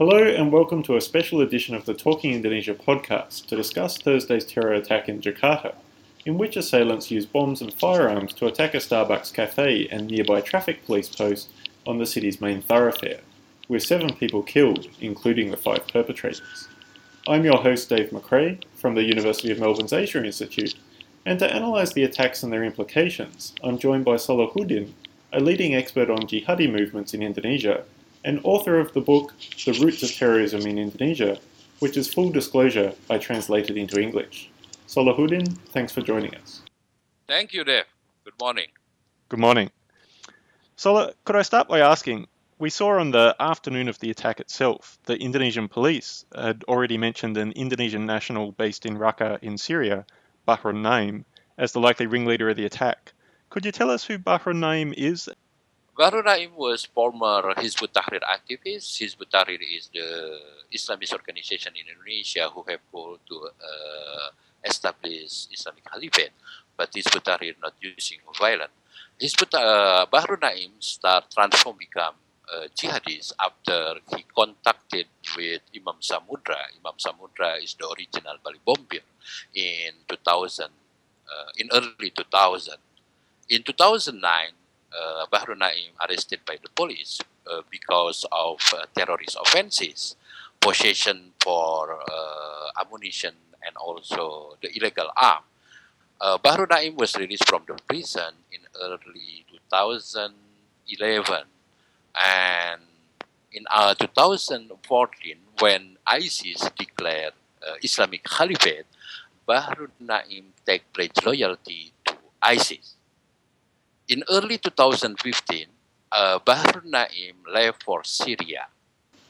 Hello and welcome to a special edition of the Talking Indonesia podcast to discuss Thursday's terror attack in Jakarta, in which assailants used bombs and firearms to attack a Starbucks cafe and nearby traffic police post on the city's main thoroughfare, with seven people killed, including the five perpetrators. I'm your host Dave McRae from the University of Melbourne's Asia Institute, and to analyse the attacks and their implications, I'm joined by Solahudin, a leading expert on jihadi movements in Indonesia and author of the book The Roots of Terrorism in Indonesia, which is full disclosure I translated into English. Solahudin, thanks for joining us. Thank you, Dave. Good morning. Good morning. Sola, could I start by asking? We saw on the afternoon of the attack itself, the Indonesian police had already mentioned an Indonesian national based in Raqqa in Syria, Bahru Naim, as the likely ringleader of the attack. Could you tell us who Bahru Naim is Bahru Naim was former Hizbut Tahrir activist. Hizbut Tahrir is the Islamist organization in Indonesia who have called to uh, establish Islamic Caliphate, but Hizbut Tahrir not using violence. Hizbut uh, Bahru Naim start transform become uh, jihadist after he contacted with Imam Samudra. Imam Samudra is the original Bali bomber in 2000, uh, in early 2000. In 2009, uh, Bahru Naim arrested by the police uh, because of uh, terrorist offenses, possession for uh, ammunition, and also the illegal arm. Uh, Bahru Naim was released from the prison in early 2011, and in uh, 2014, when ISIS declared uh, Islamic Caliphate, Bahru Naim take pledge loyalty to ISIS in early 2015, uh, Bahru Naim left for Syria.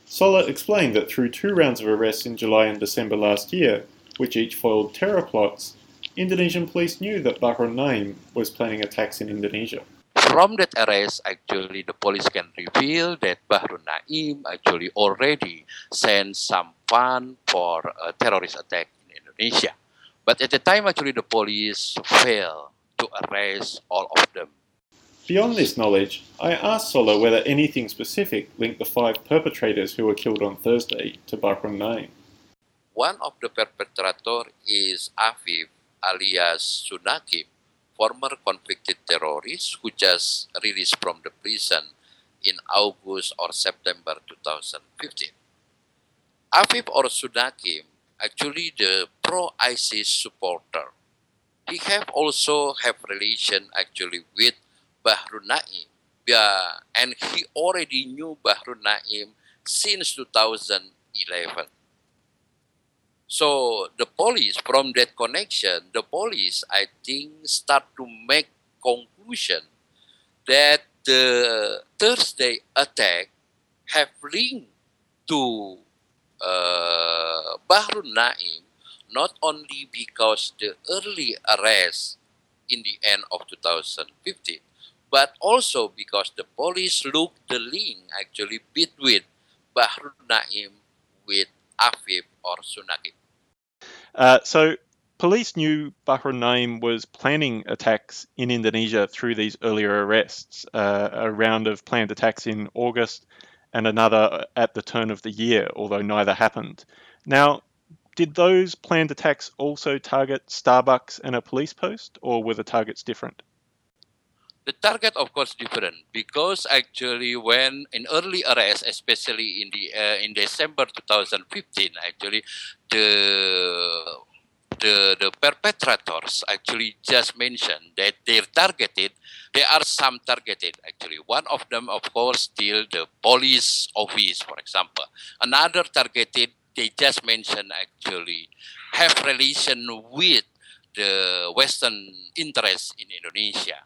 Sola explained that through two rounds of arrests in July and December last year, which each foiled terror plots, Indonesian police knew that Bahru Naim was planning attacks in Indonesia. From that arrest, actually, the police can reveal that Bahru Naim actually already sent some fund for a terrorist attack in Indonesia. But at the time, actually, the police failed to arrest all of them. Beyond this knowledge, I asked Sola whether anything specific linked the five perpetrators who were killed on Thursday to Bahru Naim. One of the perpetrators is Afif alias Sunakim, former convicted terrorist who just released from the prison in August or September 2015. Afif or Sunakim actually the pro-ISIS supporter. He have also have relation actually with Bahru Naim. Yeah, and he already knew Bahru Naim since 2011. So the police, from that connection, the police, I think, start to make conclusion that the Thursday attack have linked to uh, Bahru Naim not only because the early arrest in the end of 2015, but also because the police looked the link actually between Bahru Naim with Afif or Sunakim. Uh, so police knew Bahru Naim was planning attacks in Indonesia through these earlier arrests, uh, a round of planned attacks in August and another at the turn of the year, although neither happened. Now, did those planned attacks also target Starbucks and a police post, or were the targets different? The target of course different because actually when in early arrest especially in the uh, in december 2015 actually the the the perpetrators actually just mentioned that they're targeted. There are some targeted actually. One of them of course still the police office for example. Another targeted they just mentioned actually have relation with the western interests in indonesia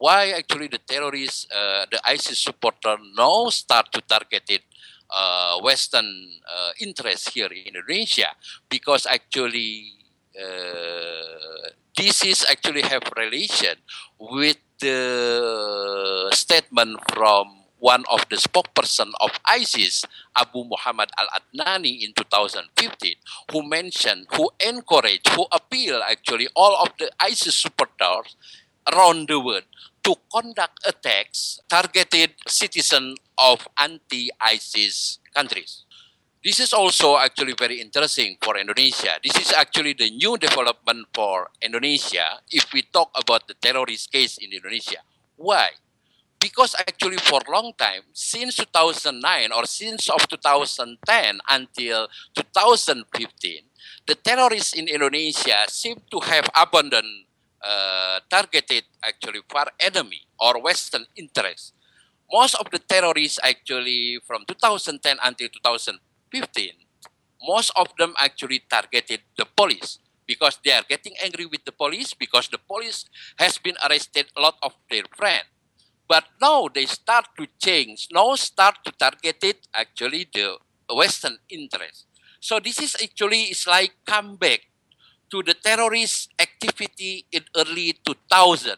why actually the terrorists, uh, the ISIS supporter now start to target it uh, Western uh, interests here in Indonesia? Because actually uh, this is actually have relation with the statement from one of the spokesperson of ISIS, Abu Muhammad al-Adnani in 2015, who mentioned, who encouraged, who appeal actually all of the ISIS supporters around the world to conduct attacks targeted citizens of anti-ISIS countries. This is also actually very interesting for Indonesia. This is actually the new development for Indonesia if we talk about the terrorist case in Indonesia. Why? Because actually for a long time, since 2009 or since of 2010 until 2015, the terrorists in Indonesia seem to have abandoned uh, targeted actually for enemy or Western interests. Most of the terrorists actually from 2010 until 2015, most of them actually targeted the police because they are getting angry with the police because the police has been arrested a lot of their friends. But now they start to change. Now start to target it actually the Western interest. So this is actually it's like comeback to the terrorist activity in early 2000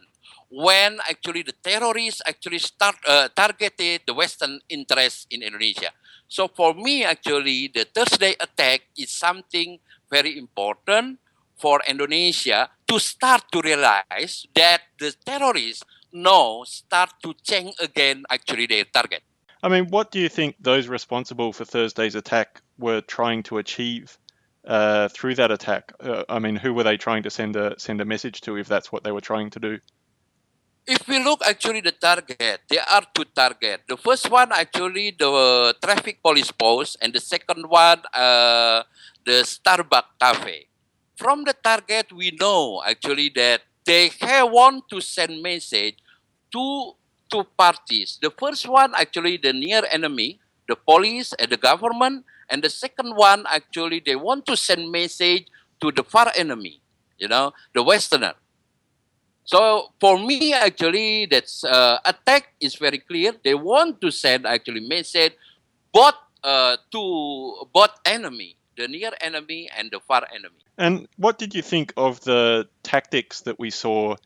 when actually the terrorists actually start uh, targeted the Western interests in Indonesia. So for me, actually, the Thursday attack is something very important for Indonesia to start to realize that the terrorists now start to change again actually their target. I mean, what do you think those responsible for Thursday's attack were trying to achieve uh, through that attack? Uh, I mean, who were they trying to send a send a message to if that's what they were trying to do? If we look actually the target, there are two targets. The first one actually the traffic police post, and the second one uh, the Starbucks cafe. From the target, we know actually that they have want to send message to two parties. The first one actually the near enemy, the police and the government, and the second one actually they want to send message to the far enemy, you know, the Westerner. So for me, actually, that's uh, attack is very clear. They want to send actually message both uh, to both enemy, the near enemy and the far enemy. And what did you think of the tactics that we saw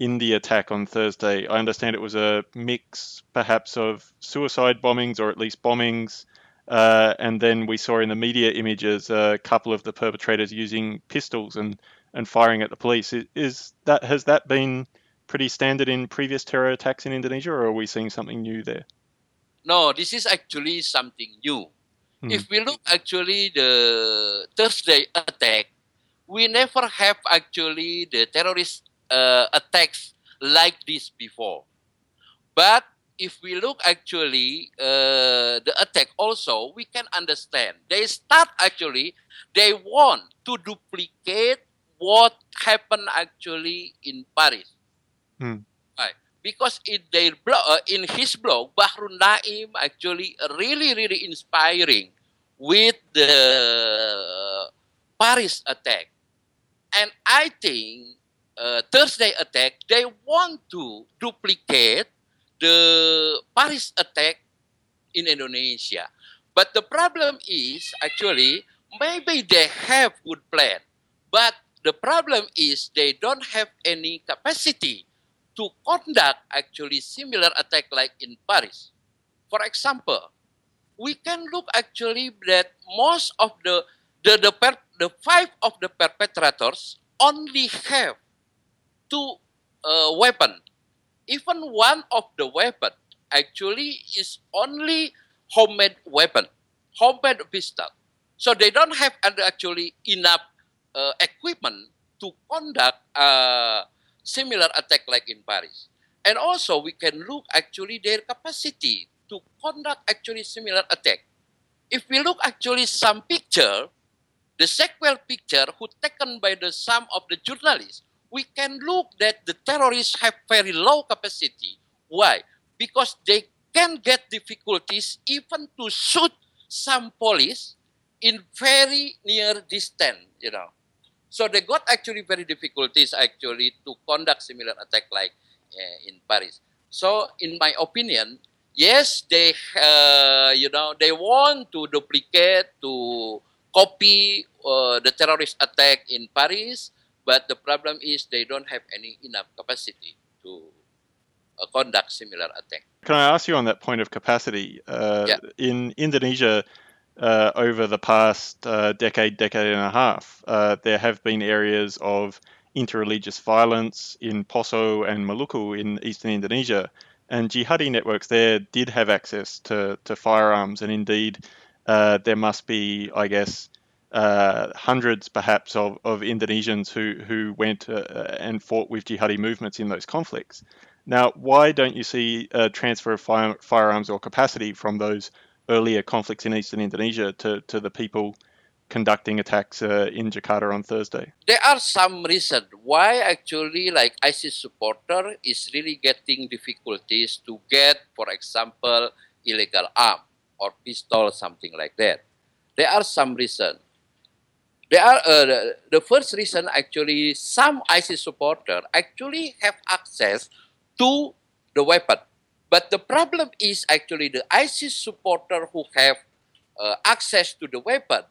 in the attack on Thursday. I understand it was a mix, perhaps, of suicide bombings or at least bombings. Uh, and then we saw in the media images a couple of the perpetrators using pistols and, and firing at the police. Is that has that been pretty standard in previous terror attacks in Indonesia, or are we seeing something new there? No, this is actually something new. Hmm. If we look actually the Thursday attack, we never have actually the terrorist uh, attacks like this before. But if we look actually uh, the attack also, we can understand they start actually they want to duplicate what happened actually in Paris. Hmm. Right. Because in their blog, uh, in his blog, Bahru Naim actually really really inspiring with the Paris attack, and I think uh, Thursday attack, they want to duplicate the Paris attack in Indonesia. But the problem is actually maybe they have good plan, but the problem is they don't have any capacity to conduct actually similar attack like in Paris. For example, we can look actually that most of the the the, per, the five of the perpetrators only have two uh, weapon. Even one of the weapon actually is only homemade weapon, homemade pistol. So they don't have actually enough uh, equipment to conduct a similar attack like in Paris. And also we can look actually their capacity to conduct actually similar attack. If we look actually some picture, the sequel picture who taken by the some of the journalists we can look that the terrorists have very low capacity. Why? Because they can get difficulties even to shoot some police in very near distance, you know. So they got actually very difficulties actually to conduct similar attack like uh, in Paris. So in my opinion, yes, they uh, you know they want to duplicate to copy uh, the terrorist attack in Paris, but the problem is they don't have any enough capacity to uh, conduct similar attack. Can I ask you on that point of capacity? Uh, yeah. In Indonesia, uh, over the past uh, decade, decade and a half, uh, there have been areas of interreligious violence in Poso and Maluku in eastern Indonesia. And jihadi networks there did have access to, to firearms and indeed uh, there must be, I guess, uh, hundreds perhaps of, of Indonesians who, who went uh, and fought with jihadi movements in those conflicts. Now, why don't you see a transfer of fire, firearms or capacity from those earlier conflicts in eastern Indonesia to, to the people conducting attacks uh, in Jakarta on Thursday? There are some reasons why actually like ISIS supporter is really getting difficulties to get, for example, illegal arm or pistol, something like that. There are some reasons. There are uh, the first reason actually some ISIS supporter actually have access to the weapon. But the problem is actually the ISIS supporter who have uh, access to the weapon.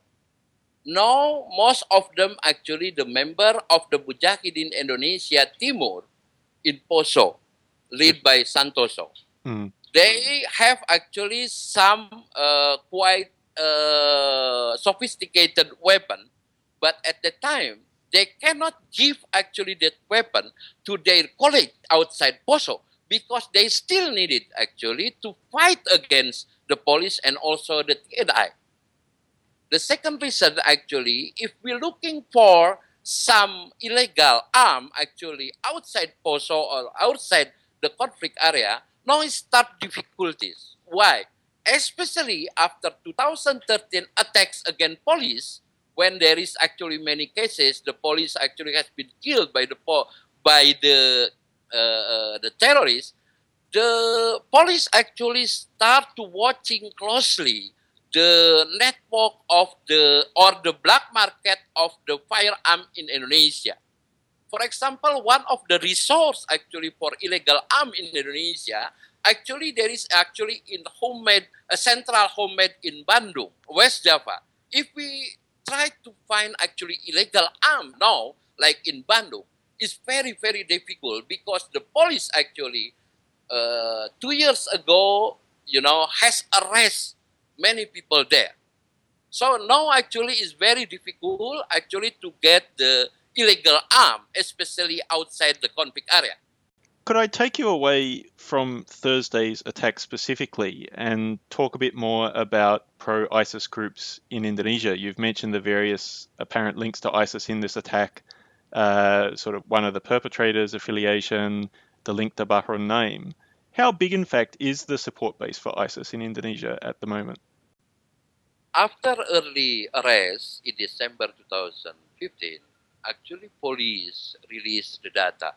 Now, most of them actually the member of the Mujahidin Indonesia Timur in Poso, led by Santoso. Mm. They have actually some uh, quite uh, sophisticated weapon but at the time, they cannot give actually that weapon to their colleague outside Poso because they still need it actually to fight against the police and also the TNI. The second reason actually, if we're looking for some illegal arm actually outside Poso or outside the conflict area, now it start difficulties. Why? Especially after 2013 attacks against police, when there is actually many cases, the police actually has been killed by the by the uh, uh, the terrorists. The police actually start to watching closely the network of the or the black market of the firearm in Indonesia. For example, one of the resource actually for illegal arm in Indonesia, actually there is actually in homemade a central homemade in Bandung, West Java. If we try to find actually illegal arm now, like in Bandung, is very, very difficult because the police actually, uh, two years ago, you know, has arrested many people there. So now actually it's very difficult actually to get the illegal arm, especially outside the conflict area. Could I take you away from Thursday's attack specifically and talk a bit more about pro ISIS groups in Indonesia? You've mentioned the various apparent links to ISIS in this attack, uh, sort of one of the perpetrators' affiliation, the link to Bahru Naim. How big, in fact, is the support base for ISIS in Indonesia at the moment? After early arrest in December 2015, actually police released the data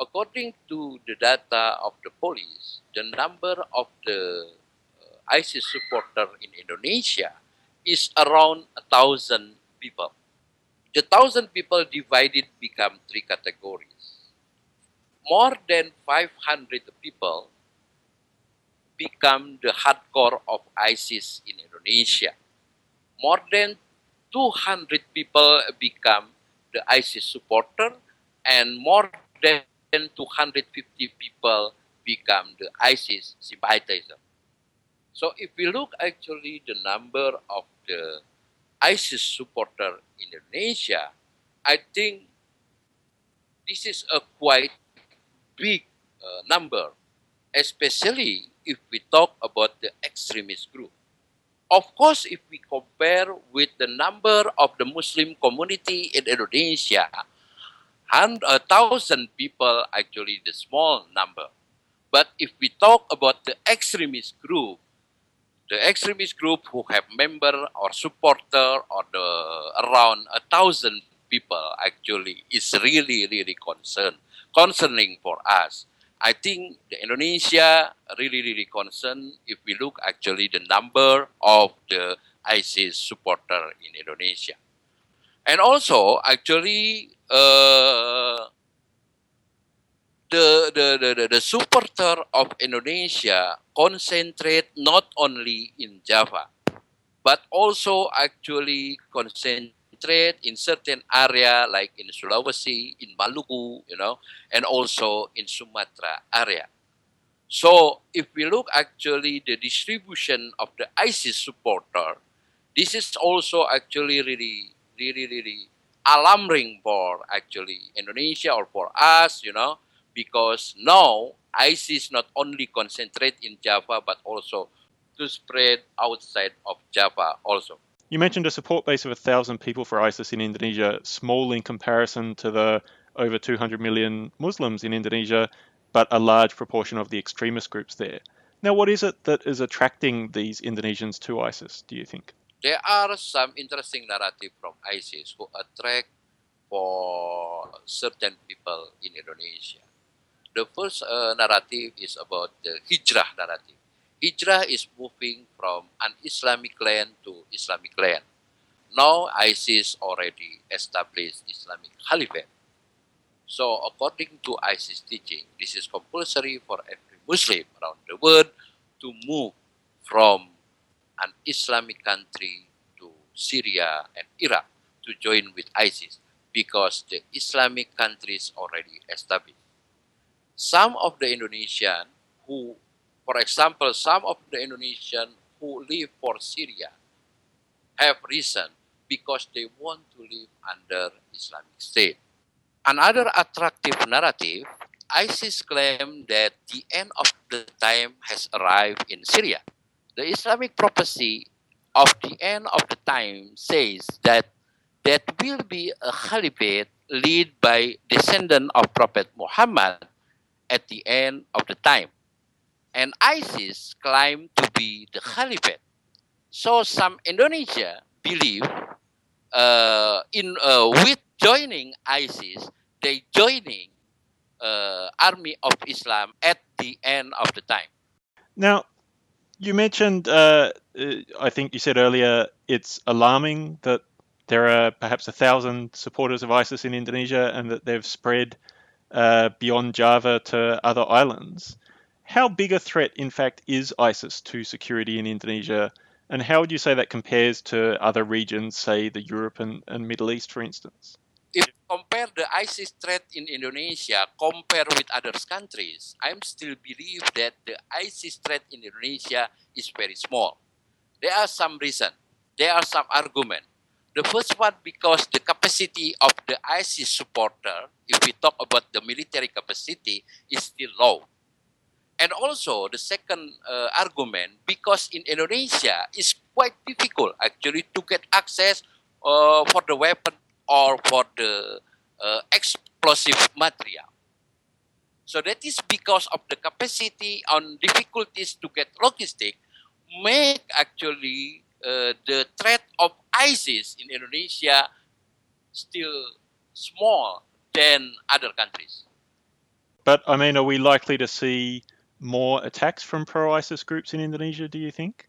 according to the data of the police, the number of the uh, ISIS supporter in Indonesia is around a thousand people. The thousand people divided become three categories. More than 500 people become the hardcore of ISIS in Indonesia. More than 200 people become the ISIS supporter and more than 250 people become the ISIS sympathizer. So if we look actually the number of the ISIS supporter in Indonesia, I think this is a quite big uh, number, especially if we talk about the extremist group. Of course, if we compare with the number of the Muslim community in Indonesia, a thousand people actually the small number. But if we talk about the extremist group, the extremist group who have member or supporter or the around a thousand people actually is really really concern concerning for us. I think the Indonesia really really concerned if we look actually the number of the ISIS supporter in Indonesia. And also actually uh, the, the, the, the supporter of Indonesia concentrate not only in Java, but also actually concentrate in certain area like in Sulawesi, in Maluku, you know, and also in Sumatra area. So if we look actually the distribution of the ISIS supporter, this is also actually really, really, really alarming for actually Indonesia or for us, you know, because now ISIS not only concentrate in Java but also to spread outside of Java also. You mentioned a support base of a thousand people for ISIS in Indonesia, small in comparison to the over 200 million Muslims in Indonesia, but a large proportion of the extremist groups there. Now, what is it that is attracting these Indonesians to ISIS, do you think? There are some interesting narrative from ISIS who attract for certain people in Indonesia. The first uh, narrative is about the hijrah narrative. Hijrah is moving from an Islamic land to Islamic land. Now ISIS already established Islamic Caliphate. So according to ISIS teaching, this is compulsory for every Muslim around the world to move from an Islamic country to Syria and Iraq to join with ISIS because the Islamic countries already established. Some of the Indonesian who, for example, some of the Indonesian who live for Syria have reason because they want to live under Islamic State. Another attractive narrative, ISIS claim that the end of the time has arrived in Syria. The Islamic prophecy of the end of the time says that that will be a caliphate led by descendant of Prophet Muhammad at the end of the time. And ISIS claimed to be the caliphate. So some Indonesia believe uh, in uh, with joining ISIS, they joining uh, army of Islam at the end of the time. Now, you mentioned, uh, uh, I think you said earlier, it's alarming that there are perhaps a thousand supporters of ISIS in Indonesia and that they've spread uh, beyond Java to other islands. How big a threat, in fact, is ISIS to security in Indonesia? And how would you say that compares to other regions, say the Europe and, and Middle East, for instance? Compare the ISIS threat in Indonesia, compare with other countries, I'm still believe that the ISIS threat in Indonesia is very small. There are some reasons. There are some arguments. The first one because the capacity of the ISIS supporter, if we talk about the military capacity, is still low. And also the second uh, argument, because in Indonesia, it's quite difficult actually to get access uh, for the weapon or for the uh, explosive material. So that is because of the capacity and difficulties to get logistic make actually uh, the threat of ISIS in Indonesia still small than other countries. But I mean, are we likely to see more attacks from pro-ISIS groups in Indonesia? Do you think?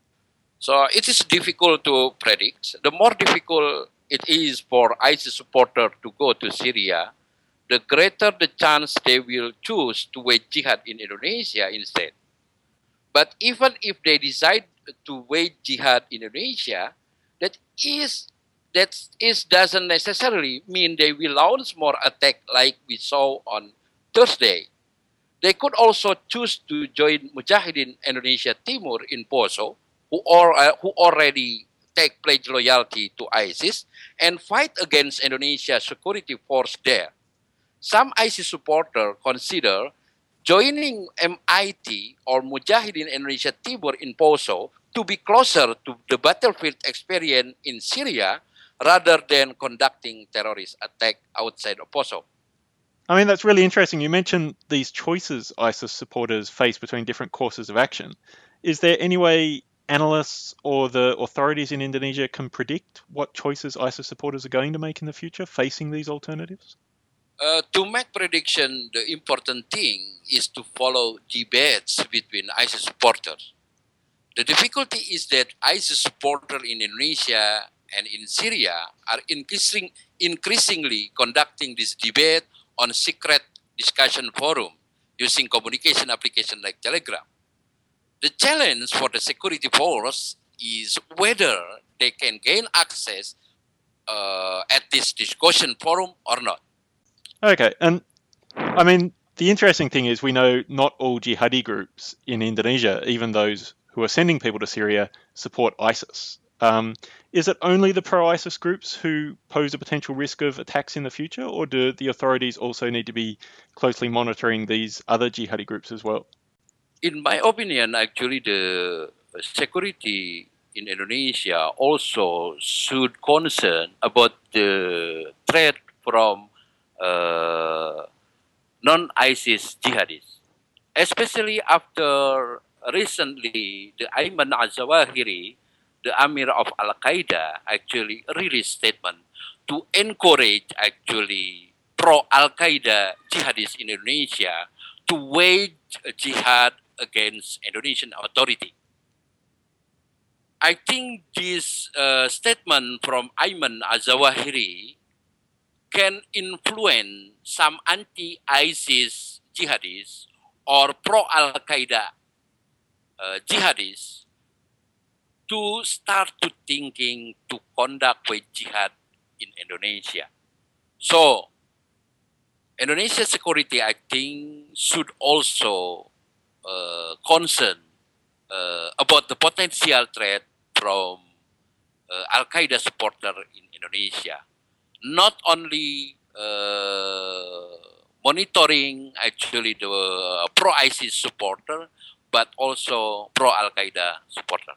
So it is difficult to predict. The more difficult it is for ISIS supporter to go to Syria, the greater the chance they will choose to wage jihad in Indonesia instead. But even if they decide to wage jihad in Indonesia, that is that is doesn't necessarily mean they will launch more attack like we saw on Thursday. They could also choose to join Mujahidin Indonesia Timur in Poso, who, or, uh, who already take pledge loyalty to ISIS and fight against Indonesia security force there. Some ISIS supporters consider joining MIT or Mujahidin Indonesia Timur in Poso to be closer to the battlefield experience in Syria rather than conducting terrorist attack outside of Poso. I mean, that's really interesting. You mentioned these choices ISIS supporters face between different courses of action. Is there any way analysts or the authorities in Indonesia can predict what choices ISIS supporters are going to make in the future facing these alternatives? Uh, to make prediction, the important thing is to follow debates between ISIS supporters. The difficulty is that ISIS supporters in Indonesia and in Syria are increasing, increasingly conducting this debate on secret discussion forum using communication application like Telegram. The challenge for the security force is whether they can gain access uh, at this discussion forum or not. Okay, and I mean, the interesting thing is we know not all jihadi groups in Indonesia, even those who are sending people to Syria, support ISIS. Um, is it only the pro ISIS groups who pose a potential risk of attacks in the future, or do the authorities also need to be closely monitoring these other jihadi groups as well? In my opinion, actually, the security in Indonesia also should concern about the threat from uh, non-ISIS jihadists, especially after recently the Ayman al-Zawahiri, the Amir of Al-Qaeda, actually released statement to encourage actually pro-Al-Qaeda jihadists in Indonesia to wage jihad against Indonesian authority. I think this uh, statement from Ayman Azawahiri can influence some anti-ISIS jihadists or pro-Al-Qaeda uh, jihadists to start to thinking to conduct with jihad in Indonesia. So, Indonesia security, I think, should also uh, concern uh, about the potential threat from uh, Al Qaeda supporter in Indonesia. Not only uh, monitoring actually the pro ISIS supporter, but also pro Al Qaeda supporter.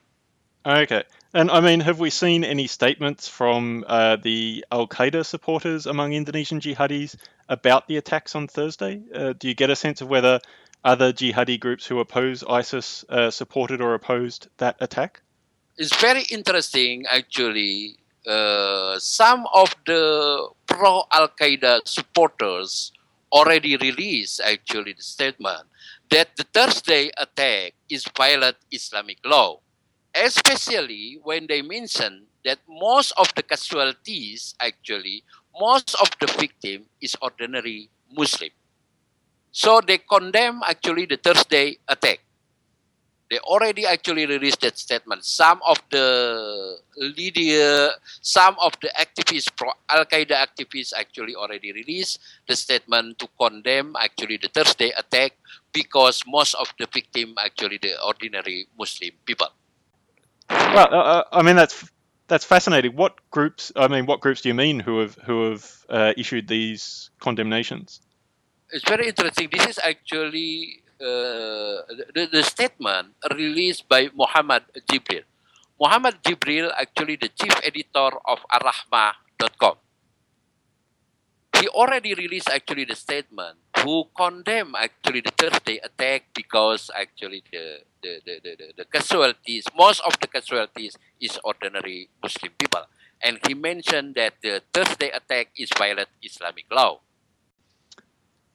Okay. And I mean, have we seen any statements from uh, the Al Qaeda supporters among Indonesian jihadis about the attacks on Thursday? Uh, do you get a sense of whether other jihadi groups who oppose ISIS uh, supported or opposed that attack? it's very interesting actually. Uh, some of the pro Al Qaeda supporters already released actually the statement that the Thursday attack is violate Islamic law, especially when they mention that most of the casualties actually most of the victim is ordinary Muslim. So they condemn actually the Thursday attack they already actually released that statement. Some of the leader, some of the activists, pro Al Qaeda activists, actually already released the statement to condemn actually the Thursday attack because most of the victim actually the ordinary Muslim people. Well, uh, uh, I mean that's that's fascinating. What groups? I mean, what groups do you mean who have who have uh, issued these condemnations? It's very interesting. This is actually uh, the, the statement released by Muhammad Jibril. Muhammad Jibril, actually the chief editor of Arrahmah.com. He already released actually the statement who condemn actually the Thursday attack because actually the, the, the, the, the casualties, most of the casualties is ordinary Muslim people. And he mentioned that the Thursday attack is violate Islamic law.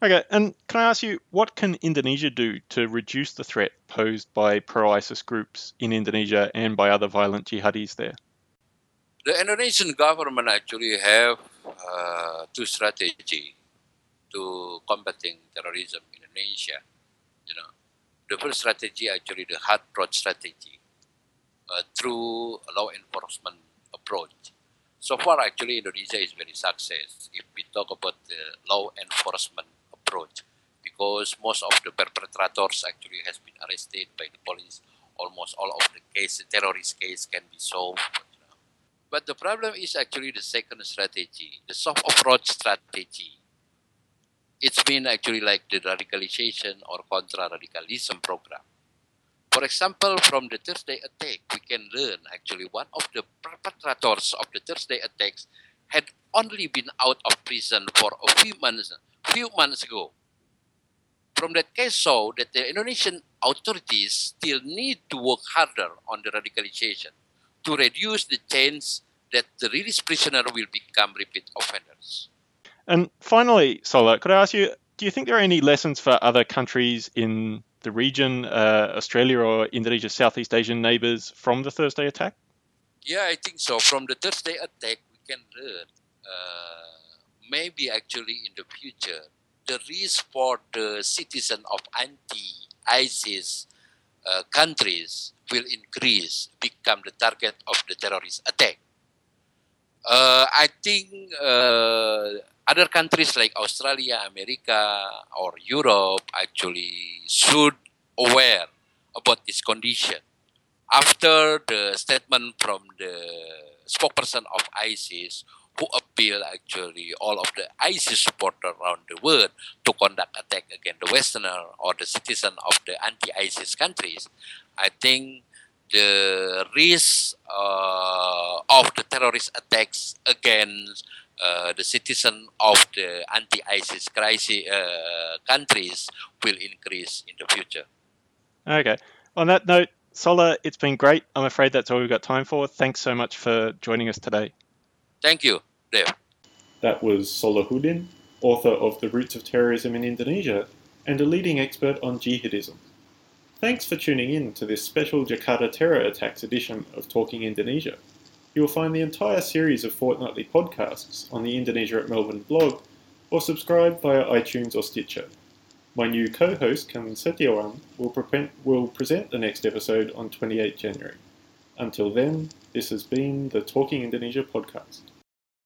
Okay, and can I ask you, what can Indonesia do to reduce the threat posed by pro ISIS groups in Indonesia and by other violent jihadis there? The Indonesian government actually have uh, two strategy to combating terrorism in Indonesia. You know, the first strategy actually the hard approach strategy uh, through law enforcement approach. So far, actually, Indonesia is very success. If we talk about the law enforcement approach because most of the perpetrators actually has been arrested by the police. Almost all of the case, terrorist case can be solved. But the problem is actually the second strategy, the soft approach strategy. It's been actually like deradicalization or contra-radicalism program. For example, from the Thursday attack, we can learn actually one of the perpetrators of the Thursday attacks had only been out of prison for a few months few months ago. From that case show that the Indonesian authorities still need to work harder on deradicalization to reduce the chance that the released prisoner will become repeat offenders. And finally, Sola, could I ask you, do you think there are any lessons for other countries in the region, uh, Australia or Indonesia's Southeast Asian neighbours, from the Thursday attack? Yeah, I think so. From the Thursday attack, we can learn. Uh, maybe actually in the future, the risk for the citizen of anti-ISIS uh, countries will increase, become the target of the terrorist attack. Uh, I think uh, other countries like Australia, America, or Europe actually should aware about this condition. After the statement from the spokesperson of ISIS, who appeal actually all of the ISIS supporters around the world to conduct attack against the Westerner or the citizen of the anti-ISIS countries, I think the risk uh, of the terrorist attacks against uh, the citizen of the anti-ISIS crisis uh, countries will increase in the future. Okay. On that note, Sola, it's been great. I'm afraid that's all we've got time for. Thanks so much for joining us today. Thank you, That was Solahudin, author of The Roots of Terrorism in Indonesia and a leading expert on jihadism. Thanks for tuning in to this special Jakarta terror attacks edition of Talking Indonesia. You will find the entire series of fortnightly podcasts on the Indonesia at Melbourne blog or subscribe via iTunes or Stitcher. My new co host, Ken Setiawan, will, will present the next episode on 28 January. Until then, this has been the Talking Indonesia podcast.